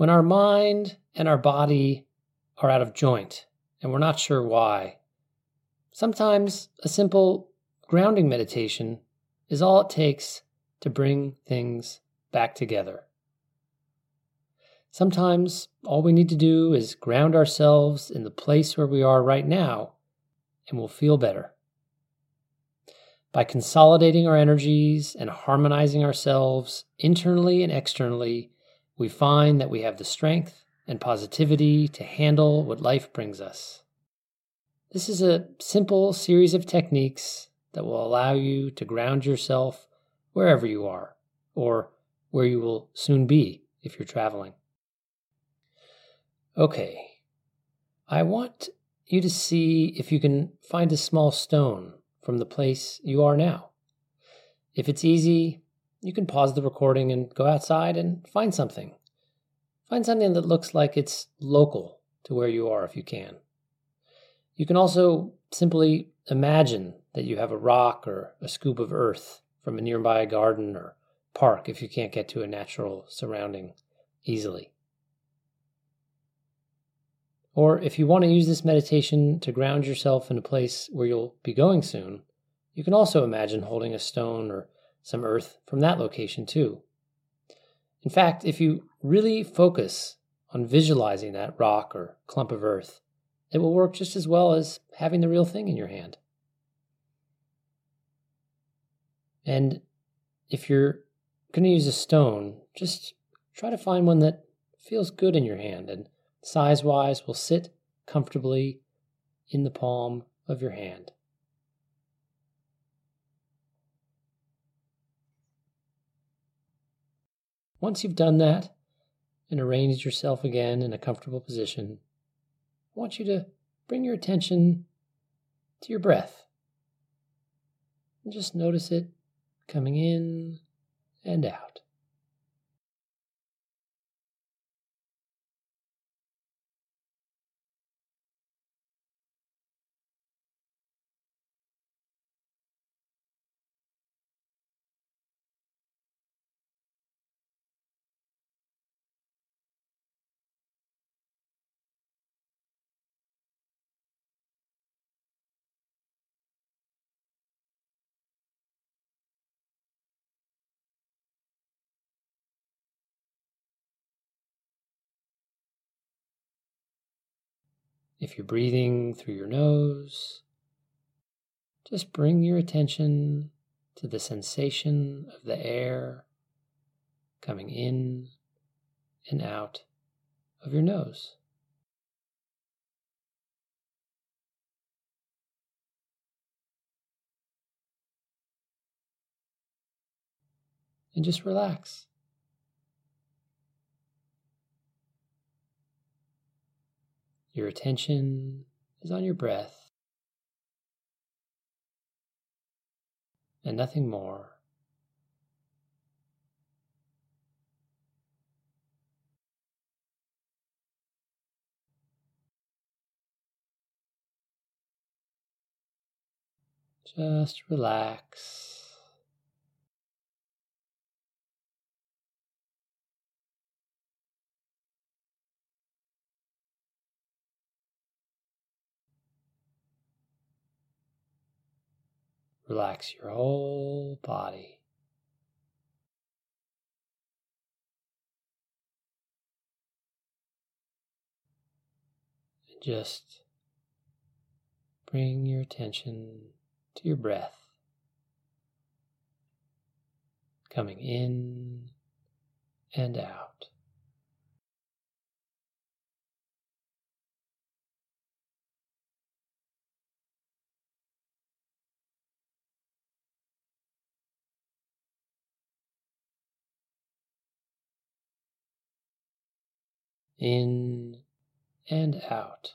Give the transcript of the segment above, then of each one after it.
When our mind and our body are out of joint and we're not sure why, sometimes a simple grounding meditation is all it takes to bring things back together. Sometimes all we need to do is ground ourselves in the place where we are right now and we'll feel better. By consolidating our energies and harmonizing ourselves internally and externally, we find that we have the strength and positivity to handle what life brings us. This is a simple series of techniques that will allow you to ground yourself wherever you are, or where you will soon be if you're traveling. Okay, I want you to see if you can find a small stone from the place you are now. If it's easy, you can pause the recording and go outside and find something. Find something that looks like it's local to where you are if you can. You can also simply imagine that you have a rock or a scoop of earth from a nearby garden or park if you can't get to a natural surrounding easily. Or if you want to use this meditation to ground yourself in a place where you'll be going soon, you can also imagine holding a stone or some earth from that location too. In fact, if you really focus on visualizing that rock or clump of earth, it will work just as well as having the real thing in your hand. And if you're going to use a stone, just try to find one that feels good in your hand and size wise will sit comfortably in the palm of your hand. Once you've done that and arranged yourself again in a comfortable position, I want you to bring your attention to your breath. And just notice it coming in and out. If you're breathing through your nose, just bring your attention to the sensation of the air coming in and out of your nose. And just relax. Your attention is on your breath and nothing more. Just relax. Relax your whole body. And just bring your attention to your breath coming in and out. In and out.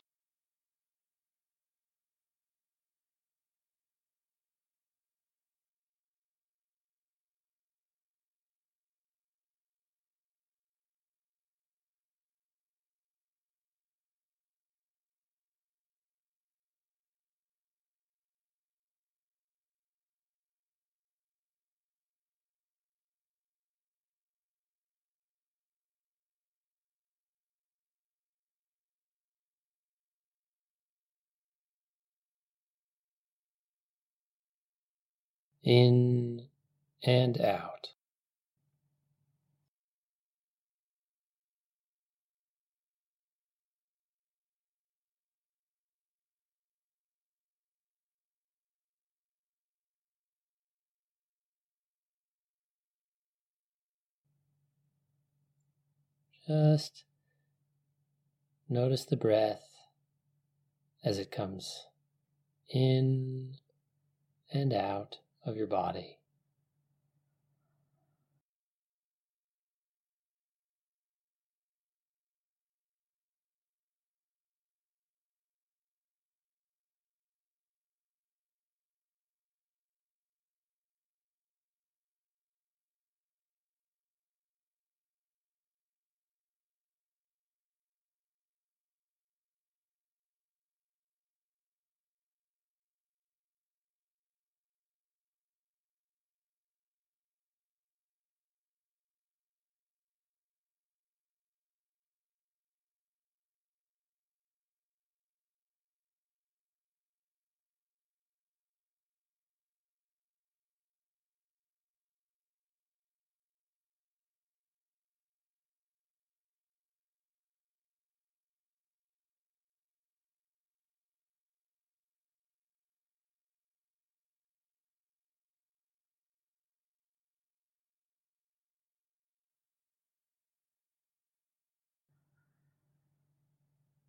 In and out. Just notice the breath as it comes in and out of your body.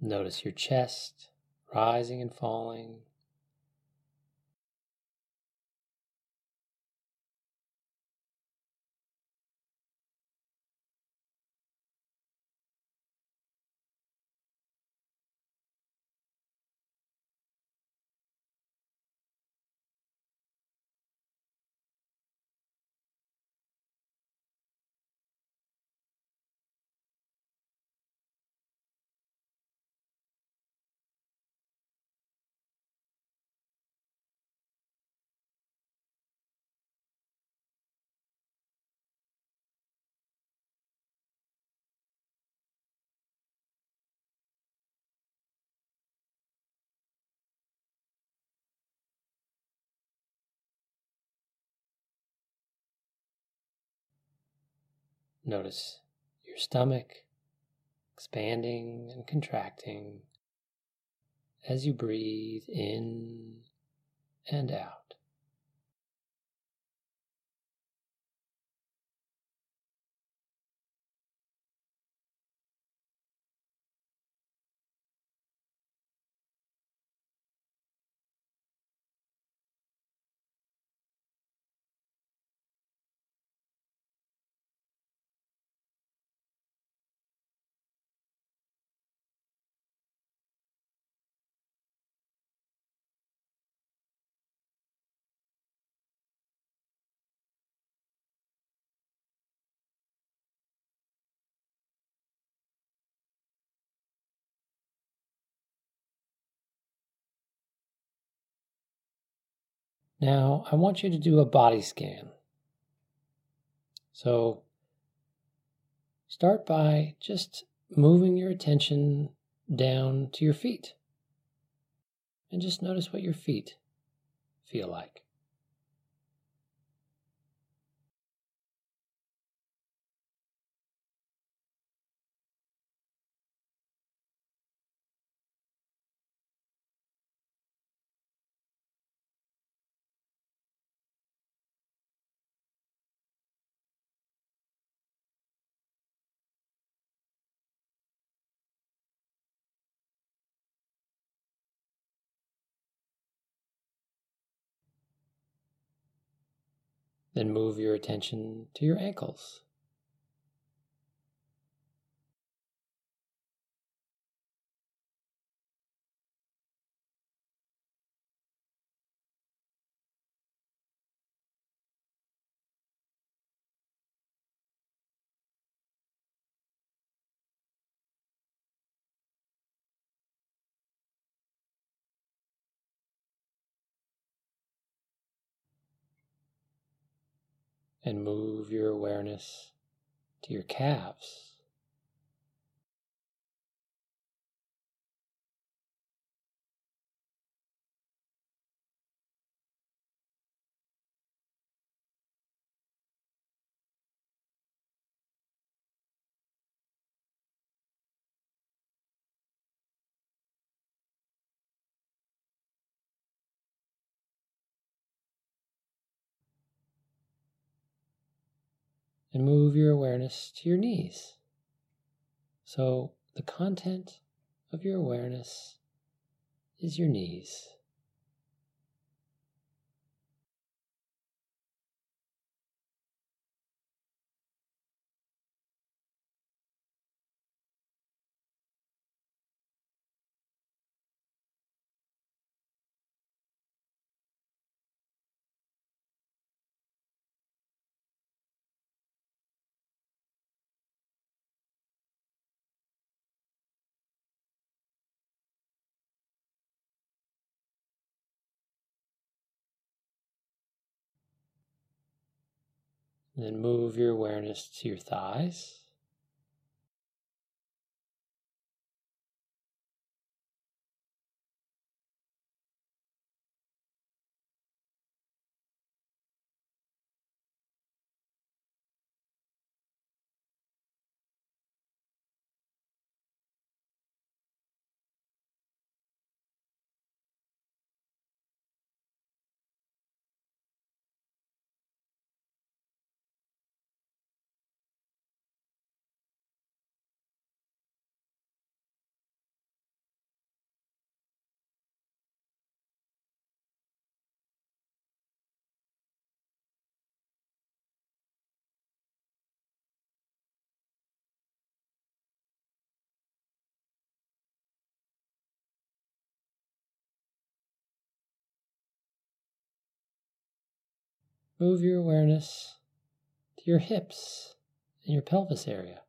Notice your chest rising and falling. Notice your stomach expanding and contracting as you breathe in and out. Now, I want you to do a body scan. So, start by just moving your attention down to your feet. And just notice what your feet feel like. Then move your attention to your ankles. And move your awareness to your calves. And move your awareness to your knees. So, the content of your awareness is your knees. And then move your awareness to your thighs. Move your awareness to your hips and your pelvis area.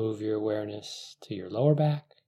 Move your awareness to your lower back.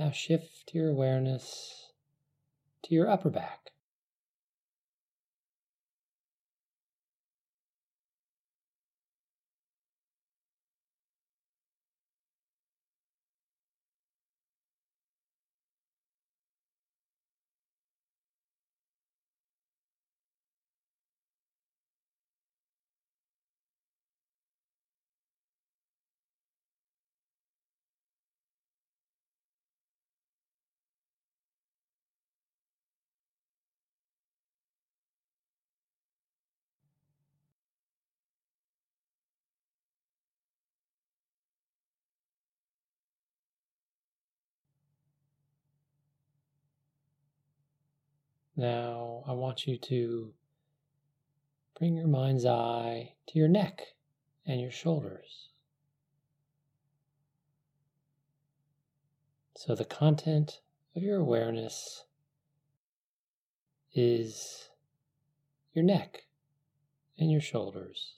Now shift your awareness to your upper back. Now, I want you to bring your mind's eye to your neck and your shoulders. So, the content of your awareness is your neck and your shoulders.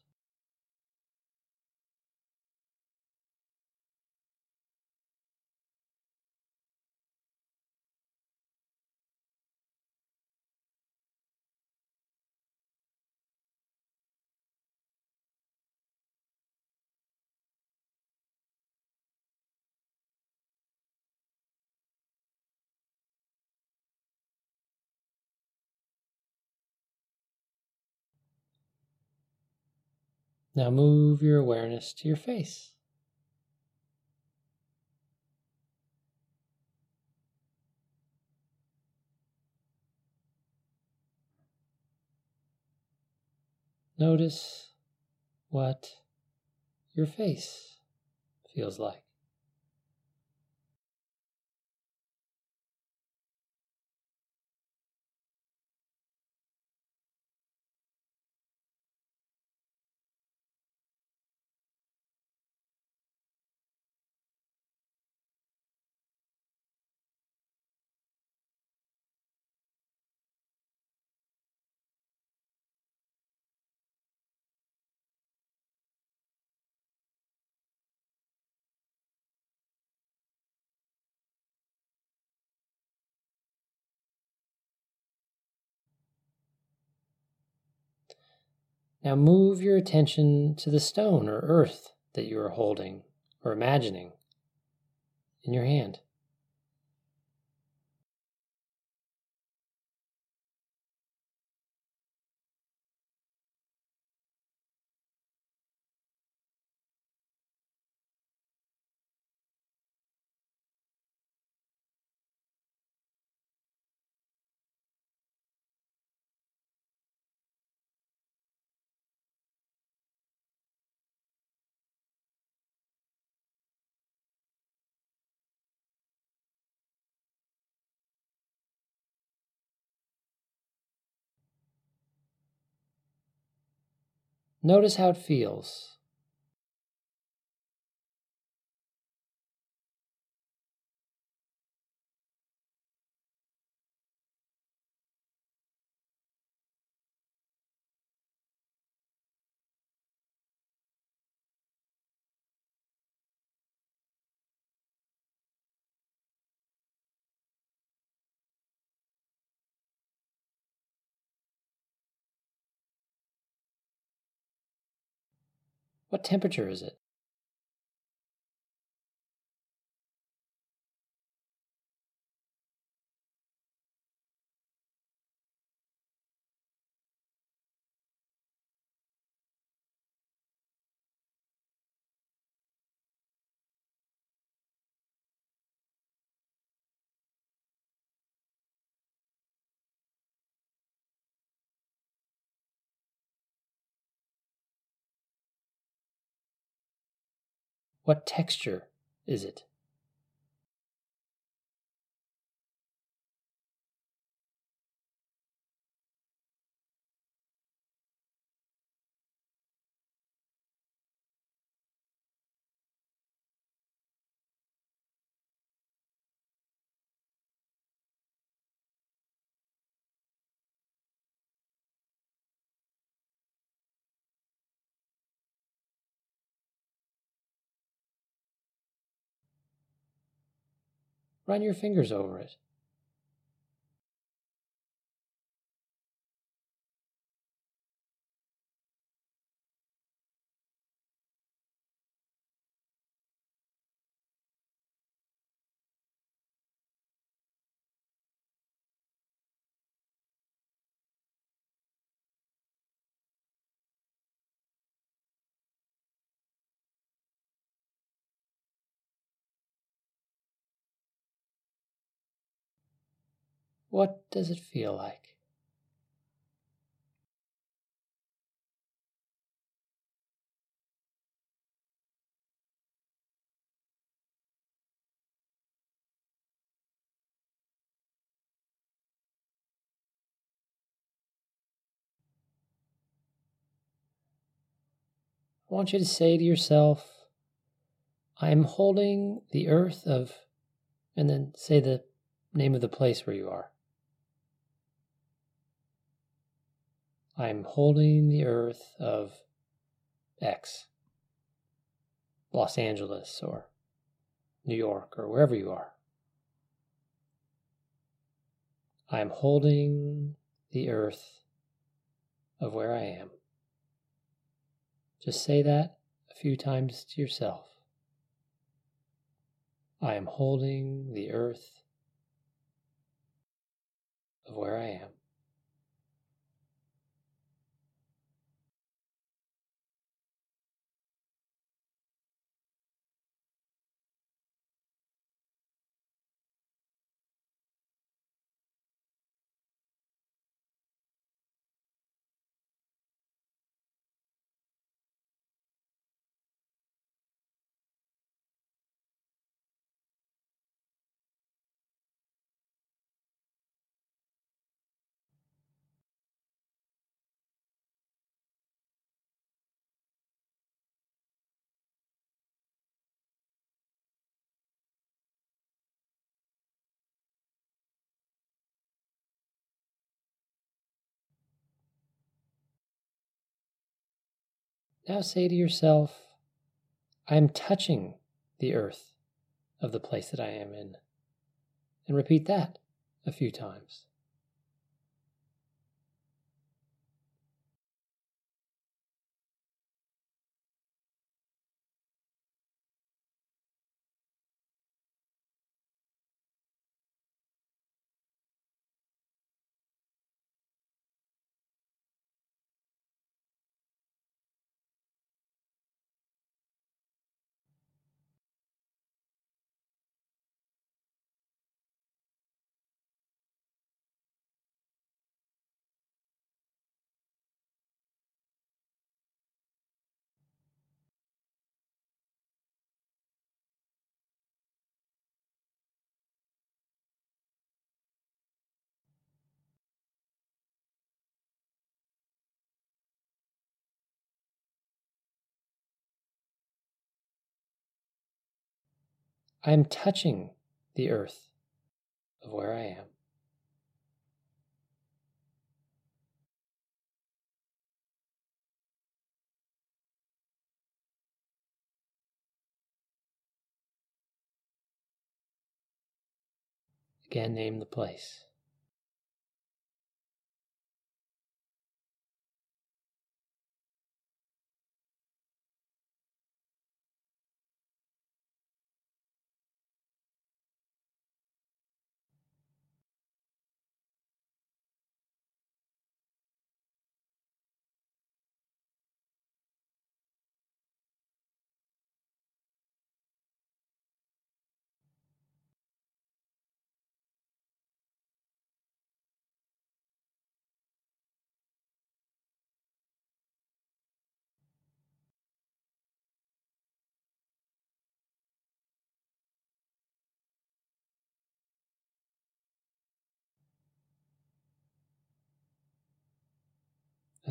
Now move your awareness to your face. Notice what your face feels like. Now move your attention to the stone or earth that you are holding or imagining in your hand. Notice how it feels. What temperature is it? What texture is it? Run your fingers over it. What does it feel like? I want you to say to yourself, I am holding the earth of, and then say the name of the place where you are. I'm holding the earth of X, Los Angeles or New York or wherever you are. I am holding the earth of where I am. Just say that a few times to yourself. I am holding the earth of where I am. Now say to yourself, I am touching the earth of the place that I am in. And repeat that a few times. I am touching the earth of where I am. Again, name the place.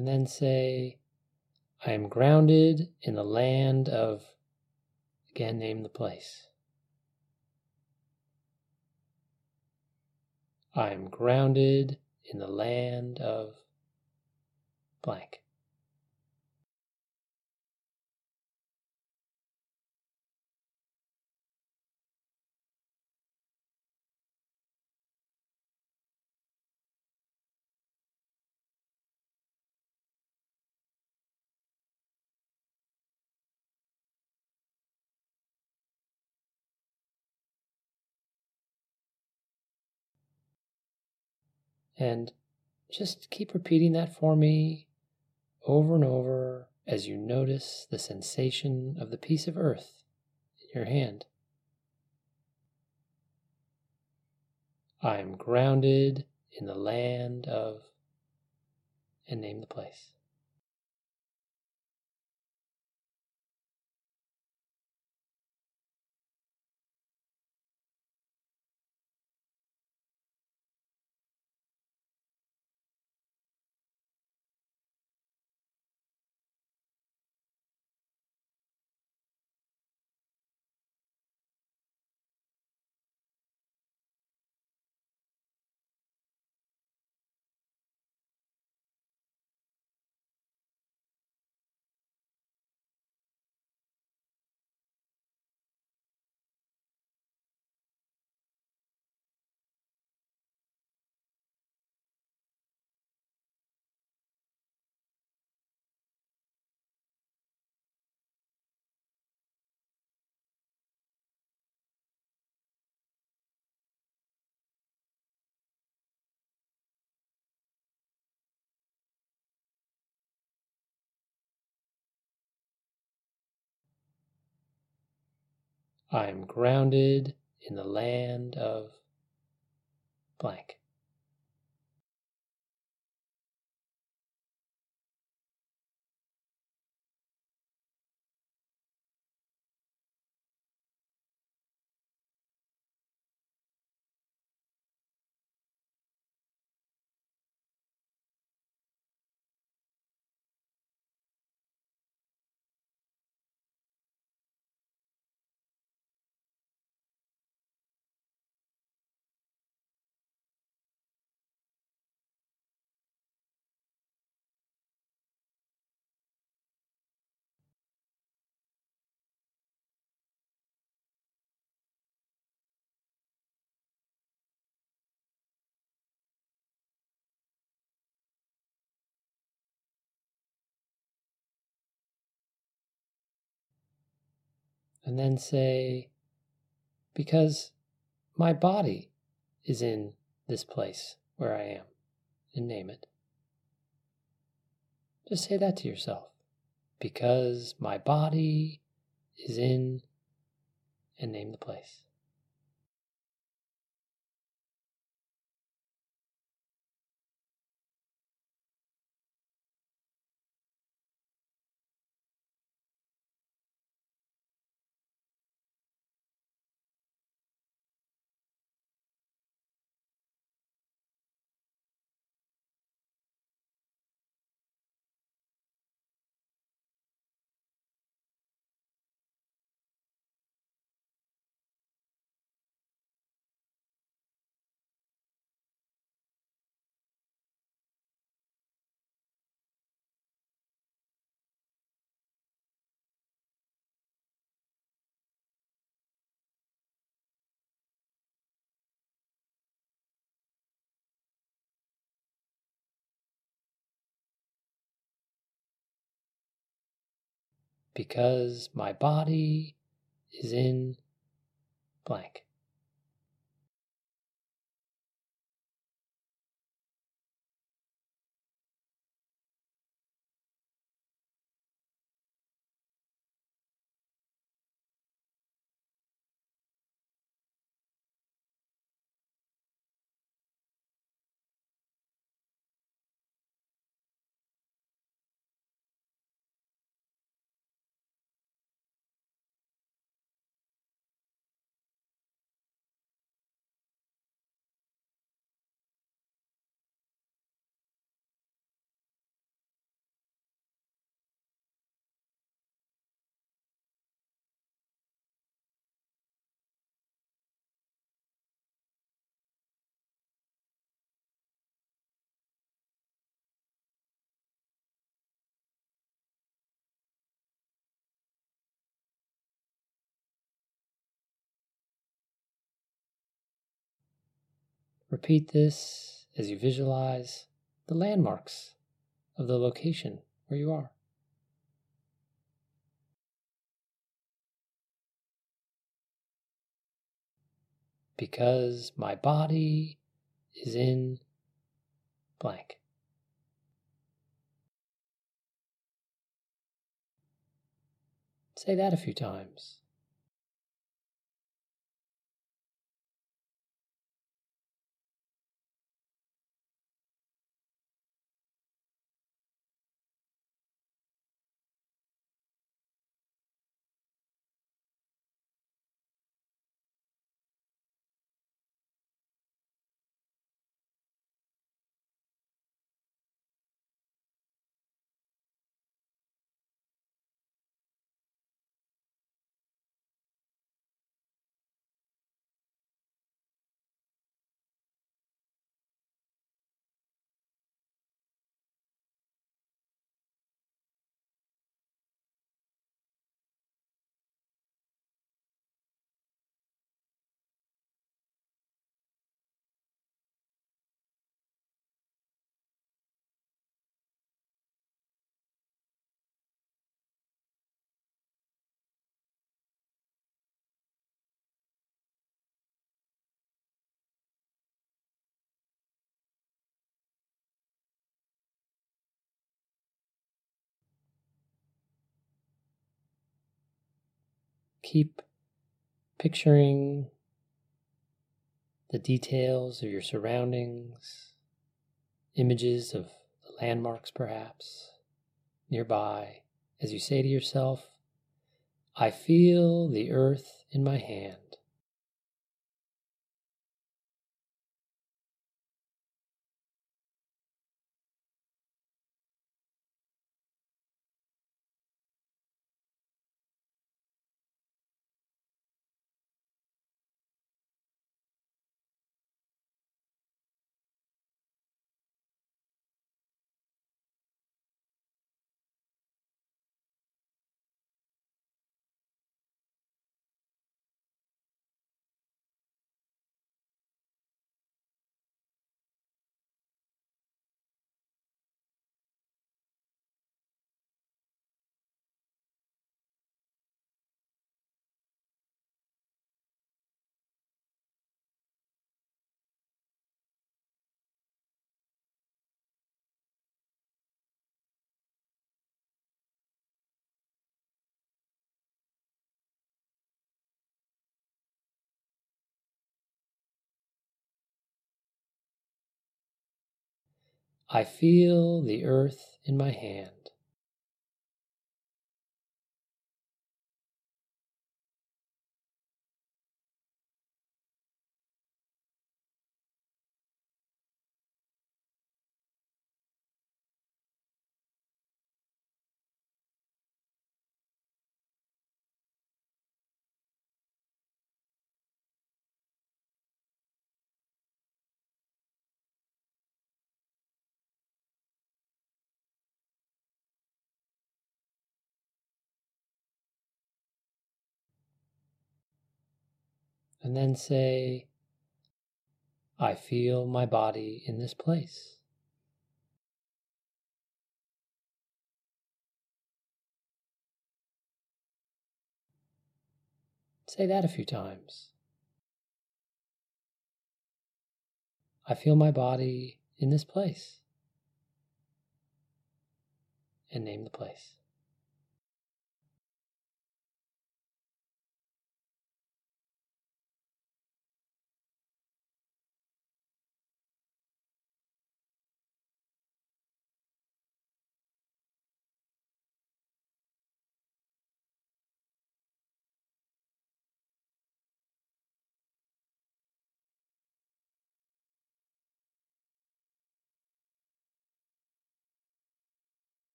And then say, I am grounded in the land of, again, name the place. I am grounded in the land of blank. And just keep repeating that for me over and over as you notice the sensation of the piece of earth in your hand. I am grounded in the land of, and name the place. I am grounded in the land of blank. And then say, because my body is in this place where I am, and name it. Just say that to yourself. Because my body is in, and name the place. Because my body is in blank. Repeat this as you visualize the landmarks of the location where you are. Because my body is in blank. Say that a few times. Keep picturing the details of your surroundings, images of the landmarks perhaps nearby, as you say to yourself, I feel the earth in my hand. I feel the earth in my hand. And then say, I feel my body in this place. Say that a few times. I feel my body in this place. And name the place.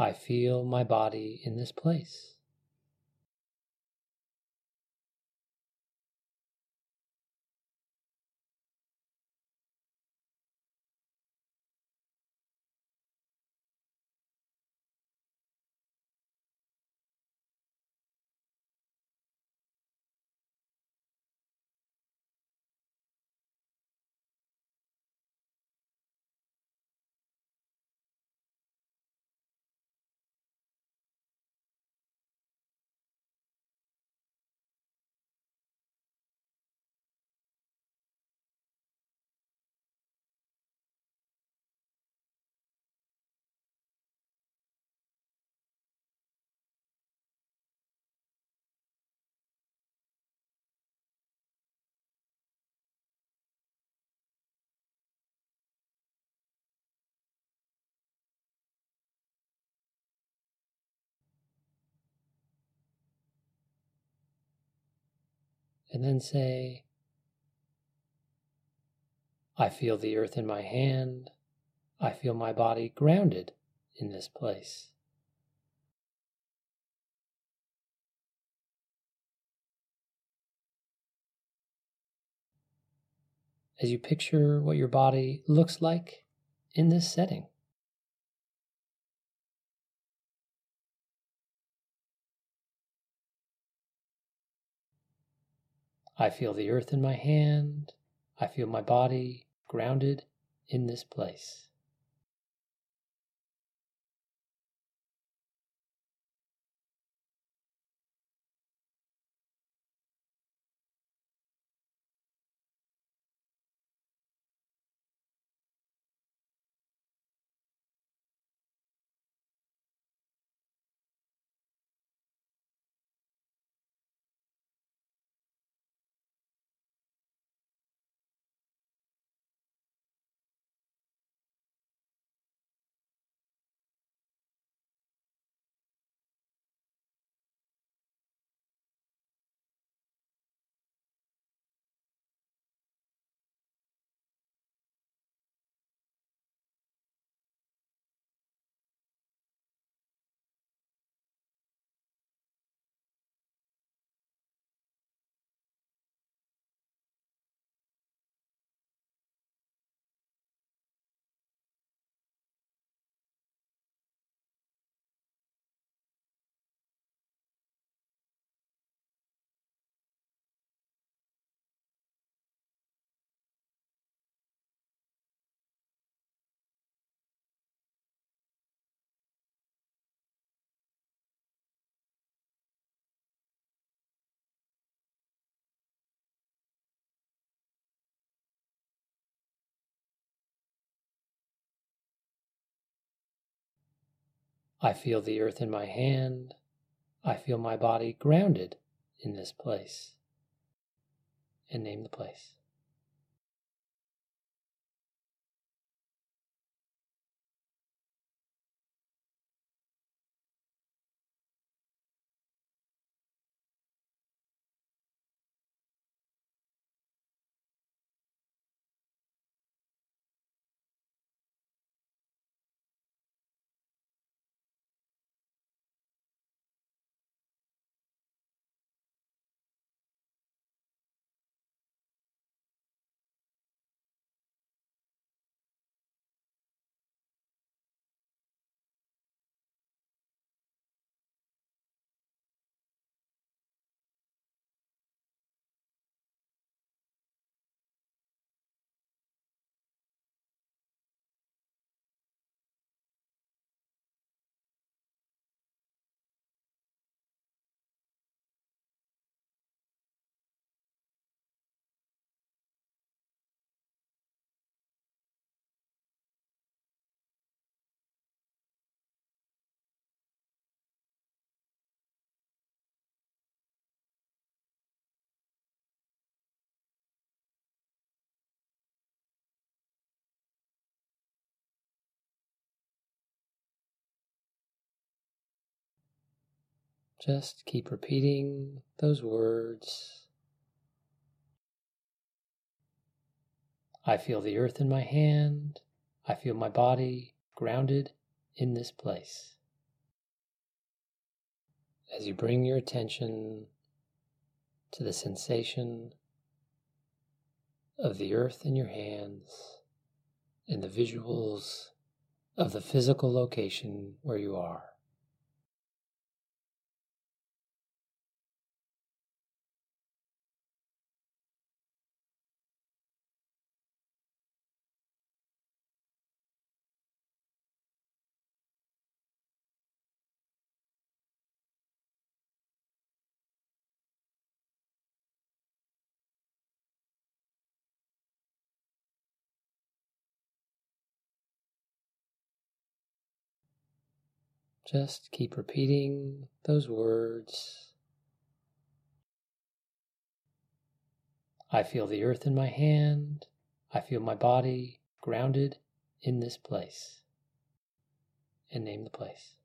I feel my body in this place. And then say, I feel the earth in my hand. I feel my body grounded in this place. As you picture what your body looks like in this setting. I feel the earth in my hand. I feel my body grounded in this place. I feel the earth in my hand. I feel my body grounded in this place. And name the place. Just keep repeating those words. I feel the earth in my hand. I feel my body grounded in this place. As you bring your attention to the sensation of the earth in your hands and the visuals of the physical location where you are. Just keep repeating those words. I feel the earth in my hand. I feel my body grounded in this place. And name the place.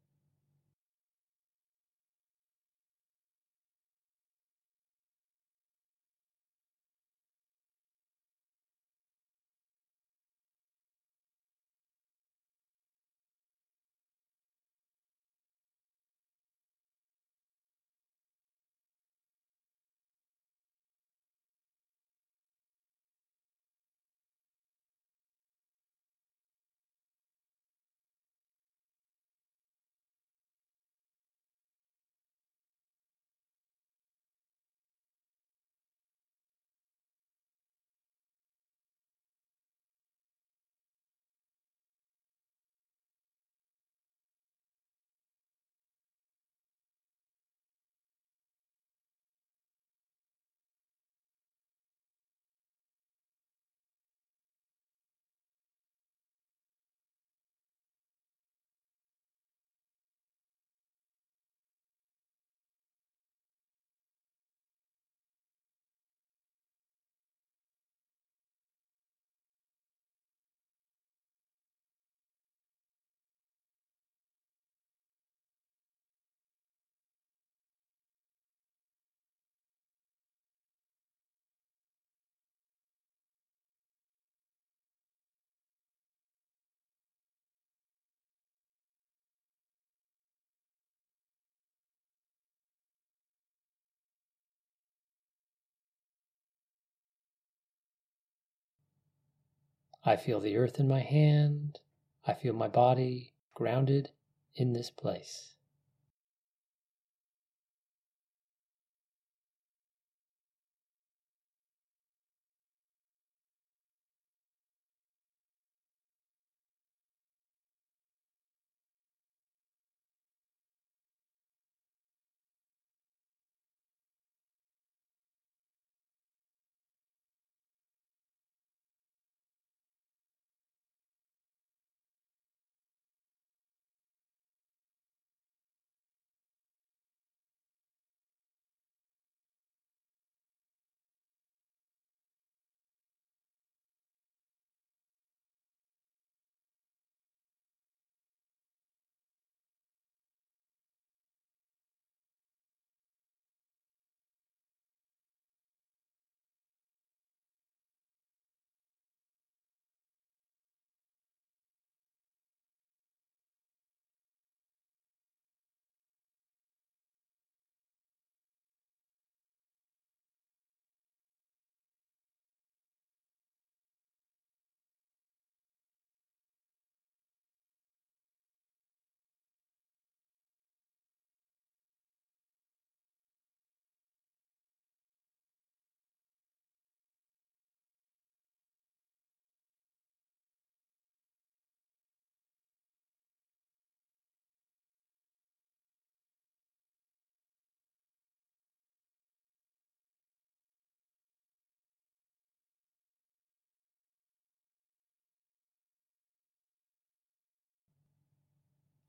I feel the earth in my hand. I feel my body grounded in this place.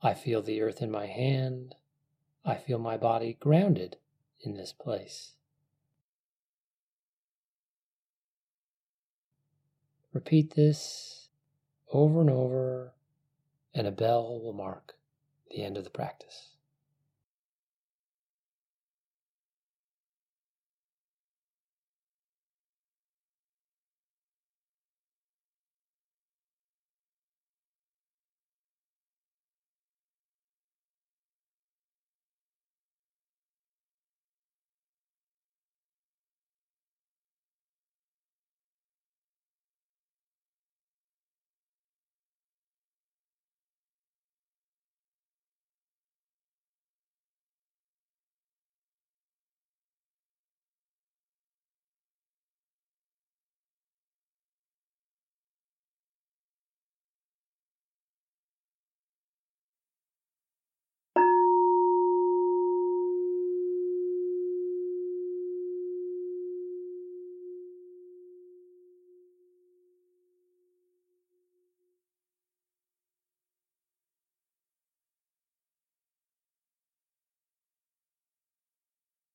I feel the earth in my hand. I feel my body grounded in this place. Repeat this over and over, and a bell will mark the end of the practice.